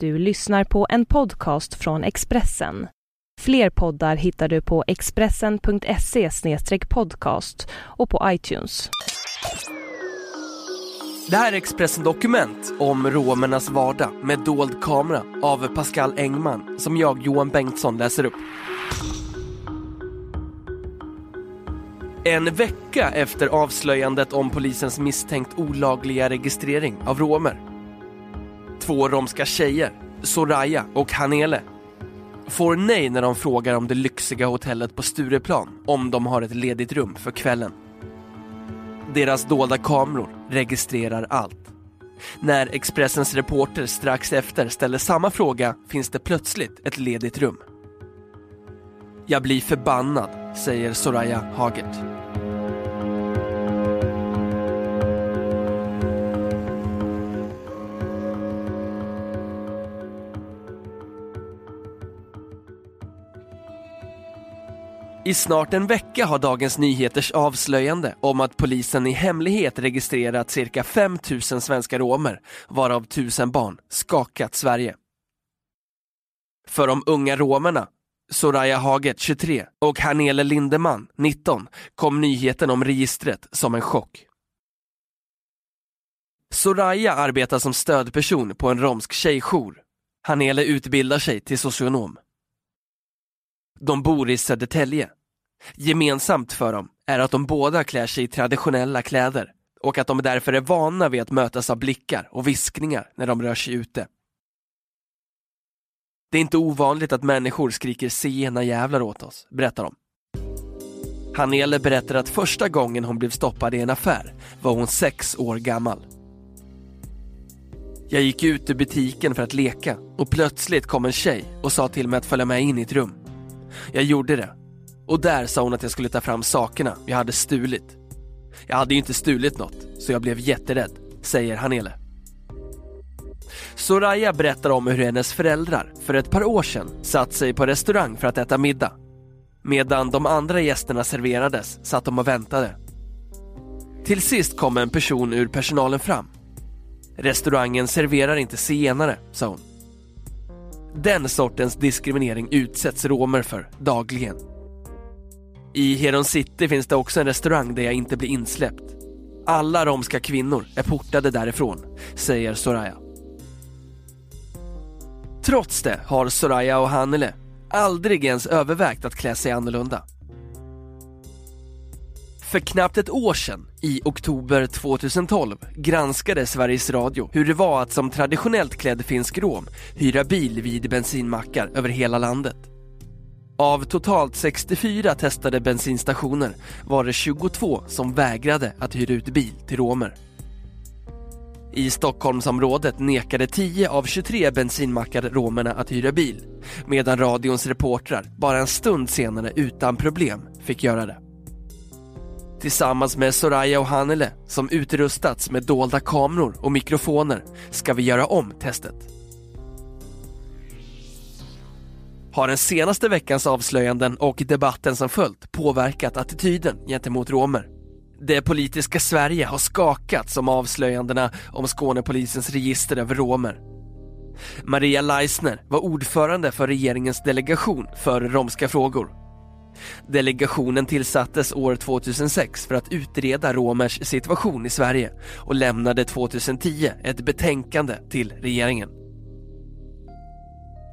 Du lyssnar på en podcast från Expressen. Fler poddar hittar du på expressen.se podcast och på iTunes. Det här är Expressen Dokument om romernas vardag med dold kamera av Pascal Engman som jag, Johan Bengtsson, läser upp. En vecka efter avslöjandet om polisens misstänkt olagliga registrering av romer. Två romska tjejer, Soraya och Hanele, får nej när de frågar om det lyxiga hotellet på Stureplan om de har ett ledigt rum för kvällen. Deras dolda kameror registrerar allt. När Expressens reporter strax efter ställer samma fråga finns det plötsligt ett ledigt rum. Jag blir förbannad, säger Soraya Hagert. I snart en vecka har Dagens Nyheters avslöjande om att polisen i hemlighet registrerat cirka 5 000 svenska romer, varav 1000 barn, skakat Sverige. För de unga romerna, Soraya Haget 23 och Hanele Lindeman 19, kom nyheten om registret som en chock. Soraya arbetar som stödperson på en romsk tjejjour. Hanele utbildar sig till socionom. De bor i Södertälje. Gemensamt för dem är att de båda klär sig i traditionella kläder och att de därför är vana vid att mötas av blickar och viskningar när de rör sig ute. Det är inte ovanligt att människor skriker sena jävlar åt oss, berättar de. Hanele berättar att första gången hon blev stoppad i en affär var hon sex år gammal. Jag gick ut ur butiken för att leka och plötsligt kom en tjej och sa till mig att följa med in i ett rum. Jag gjorde det. Och där sa hon att jag skulle ta fram sakerna jag hade stulit. Jag hade ju inte stulit något, så jag blev jätterädd, säger Hanele. Soraya berättar om hur hennes föräldrar för ett par år sedan satt sig på restaurang för att äta middag. Medan de andra gästerna serverades satt de och väntade. Till sist kom en person ur personalen fram. Restaurangen serverar inte senare, sa hon. Den sortens diskriminering utsätts romer för dagligen. I Heron City finns det också en restaurang där jag inte blir insläppt. Alla romska kvinnor är portade därifrån, säger Soraya. Trots det har Soraya och Hanele aldrig ens övervägt att klä sig annorlunda. För knappt ett år sedan, i oktober 2012, granskade Sveriges Radio hur det var att som traditionellt klädd finsk rom hyra bil vid bensinmackar över hela landet. Av totalt 64 testade bensinstationer var det 22 som vägrade att hyra ut bil till romer. I Stockholmsområdet nekade 10 av 23 bensinmackar romerna att hyra bil, medan radions reportrar bara en stund senare utan problem fick göra det. Tillsammans med Soraya och Hanele, som utrustats med dolda kameror och mikrofoner, ska vi göra om testet. Har den senaste veckans avslöjanden och debatten som följt påverkat attityden gentemot romer? Det politiska Sverige har skakats om avslöjandena om Skånepolisens register över romer. Maria Leisner var ordförande för regeringens delegation för romska frågor. Delegationen tillsattes år 2006 för att utreda romers situation i Sverige och lämnade 2010 ett betänkande till regeringen.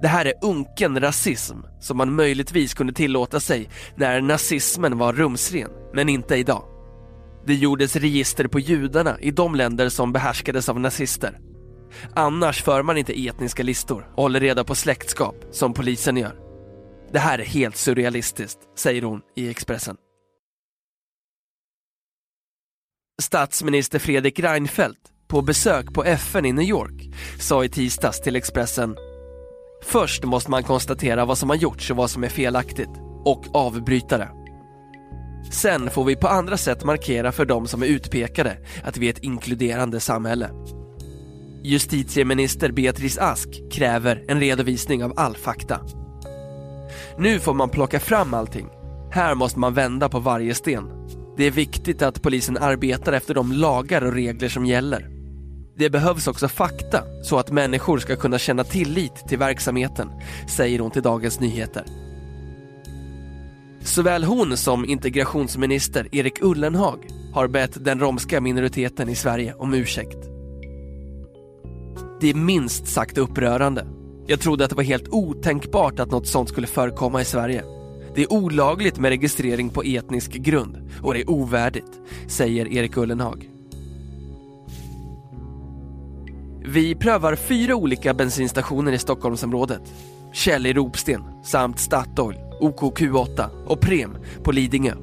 Det här är unken rasism som man möjligtvis kunde tillåta sig när nazismen var rumsren, men inte idag. Det gjordes register på judarna i de länder som behärskades av nazister. Annars för man inte etniska listor och håller reda på släktskap som polisen gör. Det här är helt surrealistiskt, säger hon i Expressen. Statsminister Fredrik Reinfeldt, på besök på FN i New York, sa i tisdags till Expressen Först måste man konstatera vad som har gjorts och vad som är felaktigt och avbryta det. Sen får vi på andra sätt markera för de som är utpekade att vi är ett inkluderande samhälle. Justitieminister Beatrice Ask kräver en redovisning av all fakta. Nu får man plocka fram allting. Här måste man vända på varje sten. Det är viktigt att polisen arbetar efter de lagar och regler som gäller. Det behövs också fakta så att människor ska kunna känna tillit till verksamheten, säger hon till Dagens Nyheter. Såväl hon som integrationsminister Erik Ullenhag har bett den romska minoriteten i Sverige om ursäkt. Det är minst sagt upprörande. Jag trodde att det var helt otänkbart att något sånt skulle förekomma i Sverige. Det är olagligt med registrering på etnisk grund och det är ovärdigt, säger Erik Ullenhag. Vi prövar fyra olika bensinstationer i Stockholmsområdet. Kjell i Ropsten samt Statoil, OKQ8 och Prem på Lidingö.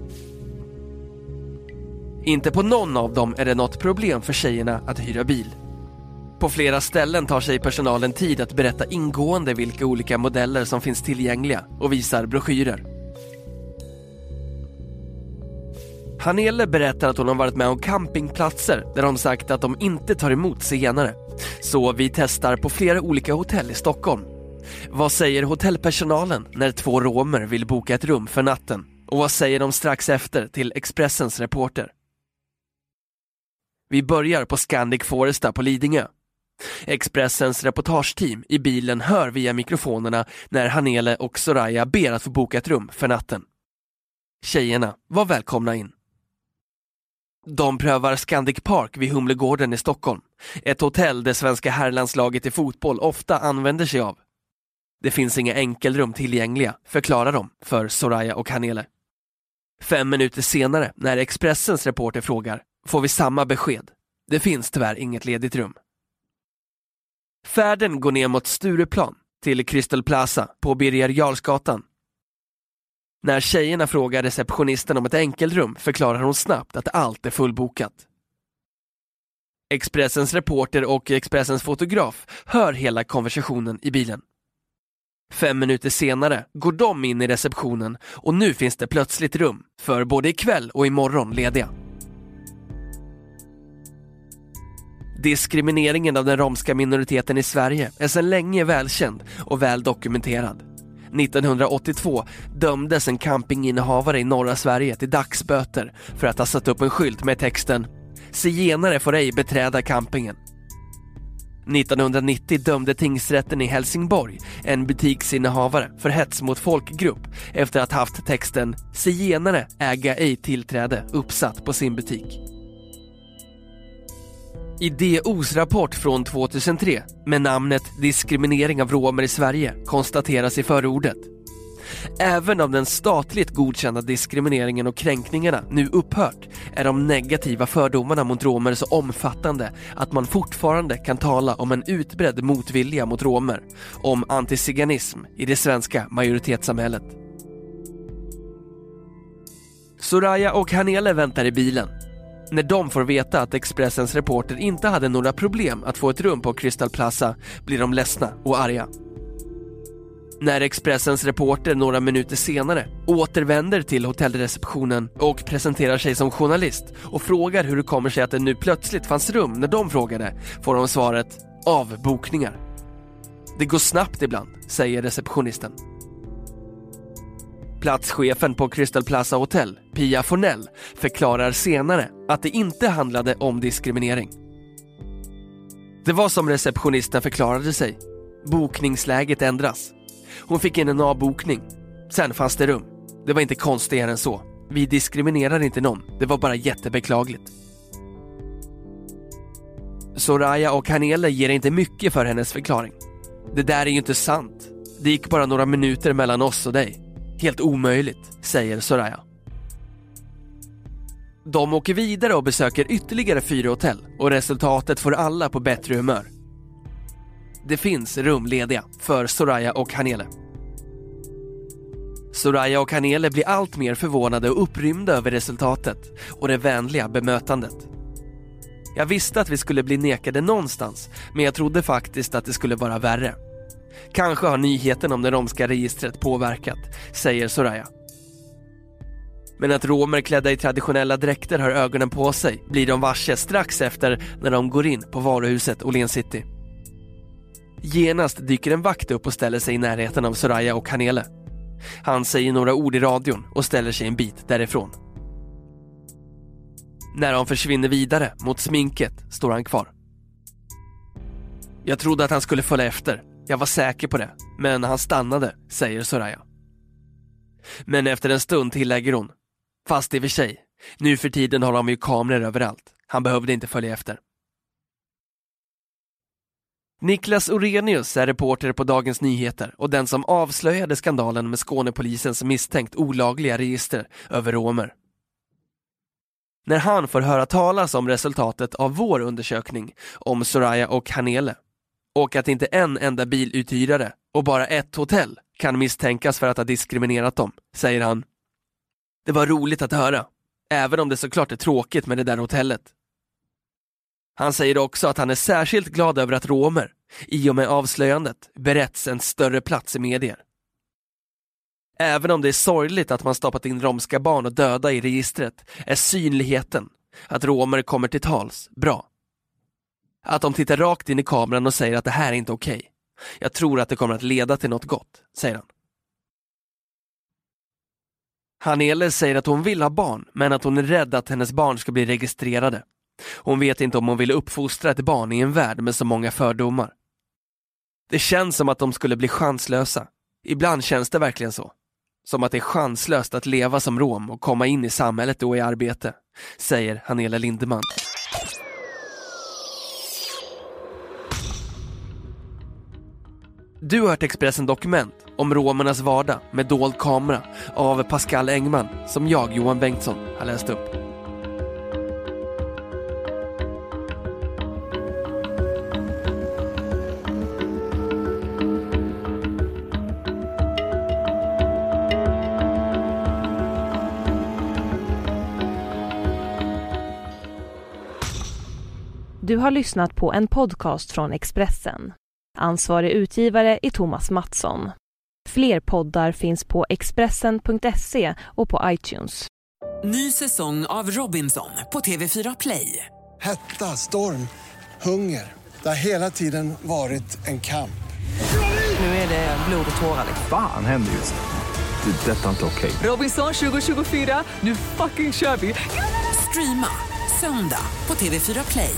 Inte på någon av dem är det något problem för tjejerna att hyra bil. På flera ställen tar sig personalen tid att berätta ingående vilka olika modeller som finns tillgängliga och visar broschyrer. Hanele berättar att hon har varit med om campingplatser där de sagt att de inte tar emot zigenare. Så vi testar på flera olika hotell i Stockholm. Vad säger hotellpersonalen när två romer vill boka ett rum för natten? Och vad säger de strax efter till Expressens reporter? Vi börjar på Scandic Foresta på Lidingö. Expressens reportageteam i bilen hör via mikrofonerna när Hanele och Soraya ber att få boka ett rum för natten. Tjejerna var välkomna in. De prövar Scandic Park vid Humlegården i Stockholm. Ett hotell det svenska herrlandslaget i fotboll ofta använder sig av. Det finns inga enkelrum tillgängliga, förklarar de för Soraya och Hanele. Fem minuter senare, när Expressens reporter frågar, får vi samma besked. Det finns tyvärr inget ledigt rum. Färden går ner mot Stureplan, till Crystal Plaza på Birger Jarlsgatan när tjejerna frågar receptionisten om ett enkelrum förklarar hon snabbt att allt är fullbokat. Expressens reporter och Expressens fotograf hör hela konversationen i bilen. Fem minuter senare går de in i receptionen och nu finns det plötsligt rum för både ikväll och imorgon lediga. Diskrimineringen av den romska minoriteten i Sverige är sedan länge välkänd och väl dokumenterad. 1982 dömdes en campinginnehavare i norra Sverige till dagsböter för att ha satt upp en skylt med texten “Zigenare får ej beträda campingen”. 1990 dömde tingsrätten i Helsingborg en butiksinnehavare för hets mot folkgrupp efter att haft texten “Zigenare äga ej tillträde” uppsatt på sin butik. I DOs rapport från 2003 med namnet Diskriminering av romer i Sverige konstateras i förordet. Även om den statligt godkända diskrimineringen och kränkningarna nu upphört är de negativa fördomarna mot romer så omfattande att man fortfarande kan tala om en utbredd motvilja mot romer, om antiziganism i det svenska majoritetssamhället. Soraya och Hanele väntar i bilen när de får veta att Expressens reporter inte hade några problem att få ett rum på Crystal Plaza blir de ledsna och arga. När Expressens reporter några minuter senare återvänder till hotellreceptionen och presenterar sig som journalist och frågar hur det kommer sig att det nu plötsligt fanns rum när de frågade får de svaret avbokningar. Det går snabbt ibland, säger receptionisten. Platschefen på Crystal Plaza Hotel, Pia Fornell, förklarar senare att det inte handlade om diskriminering. Det var som receptionisten förklarade sig. Bokningsläget ändras. Hon fick in en avbokning. Sen fanns det rum. Det var inte konstigare än så. Vi diskriminerar inte någon. Det var bara jättebeklagligt. Soraya och Hanele ger inte mycket för hennes förklaring. Det där är ju inte sant. Det gick bara några minuter mellan oss och dig. Helt omöjligt, säger Soraya. De åker vidare och besöker ytterligare fyra hotell och resultatet får alla på bättre humör. Det finns rum lediga för Soraya och Hanele. Soraya och Hanele blir allt mer förvånade och upprymda över resultatet och det vänliga bemötandet. Jag visste att vi skulle bli nekade någonstans, men jag trodde faktiskt att det skulle vara värre. Kanske har nyheten om det romska registret påverkat, säger Soraya. Men att romer klädda i traditionella dräkter har ögonen på sig blir de varse strax efter när de går in på varuhuset Åhléns City. Genast dyker en vakt upp och ställer sig i närheten av Soraya och Hanele. Han säger några ord i radion och ställer sig en bit därifrån. När han försvinner vidare mot sminket står han kvar. Jag trodde att han skulle följa efter. Jag var säker på det. Men han stannade, säger Soraya. Men efter en stund tillägger hon. Fast i och för sig, nu för tiden har de ju kameror överallt. Han behövde inte följa efter. Niklas Orenius är reporter på Dagens Nyheter och den som avslöjade skandalen med Skånepolisens misstänkt olagliga register över romer. När han får höra talas om resultatet av vår undersökning om Soraya och Hanele och att inte en enda biluthyrare och bara ett hotell kan misstänkas för att ha diskriminerat dem, säger han. Det var roligt att höra, även om det såklart är tråkigt med det där hotellet. Han säger också att han är särskilt glad över att romer, i och med avslöjandet, berätts en större plats i medier. Även om det är sorgligt att man stoppat in romska barn och döda i registret är synligheten, att romer kommer till tals, bra. Att de tittar rakt in i kameran och säger att det här är inte okej. Okay. Jag tror att det kommer att leda till något gott, säger han. Hanele säger att hon vill ha barn, men att hon är rädd att hennes barn ska bli registrerade. Hon vet inte om hon vill uppfostra ett barn i en värld med så många fördomar. Det känns som att de skulle bli chanslösa. Ibland känns det verkligen så. Som att det är chanslöst att leva som rom och komma in i samhället och i arbete, säger Hanela Lindeman. Du har hört Expressen Dokument om romernas vardag med dold kamera av Pascal Engman som jag, Johan Bengtsson, har läst upp. Du har lyssnat på en podcast från Expressen. Ansvarig utgivare är Thomas Mattsson. Fler poddar finns på Expressen.se och på iTunes. Ny säsong av Robinson på TV4 Play. Hetta, storm, hunger. Det har hela tiden varit en kamp. Nu är det blod och tårar. Fan händer just det. det detta är inte okej. Okay. Robinson 2024, nu fucking kör vi. Streama söndag på TV4 Play.